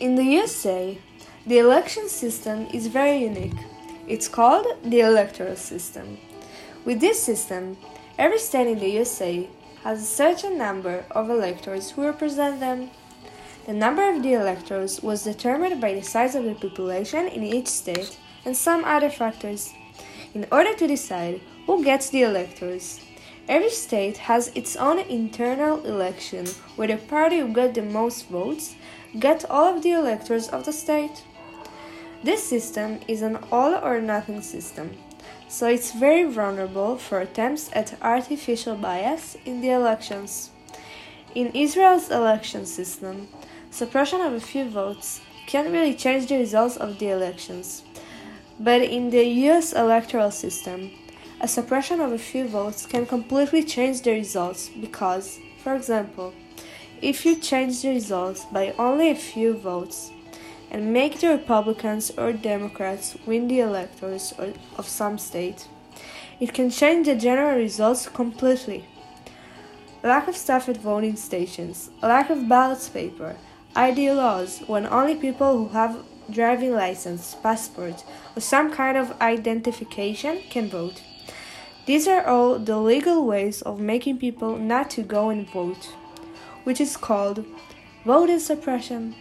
In the USA, the election system is very unique. It's called the electoral system. With this system, every state in the USA has a certain number of electors who represent them. The number of the electors was determined by the size of the population in each state and some other factors. In order to decide who gets the electors, every state has its own internal election where the party who got the most votes get all of the electors of the state. This system is an all or nothing system, so it's very vulnerable for attempts at artificial bias in the elections. In Israel's election system, suppression of a few votes can't really change the results of the elections. But in the US electoral system, a suppression of a few votes can completely change the results because, for example, if you change the results by only a few votes and make the Republicans or Democrats win the electors of some state, it can change the general results completely. Lack of staff at voting stations, lack of ballot paper, ID laws when only people who have driving license, passport, or some kind of identification can vote. These are all the legal ways of making people not to go and vote, which is called voter suppression.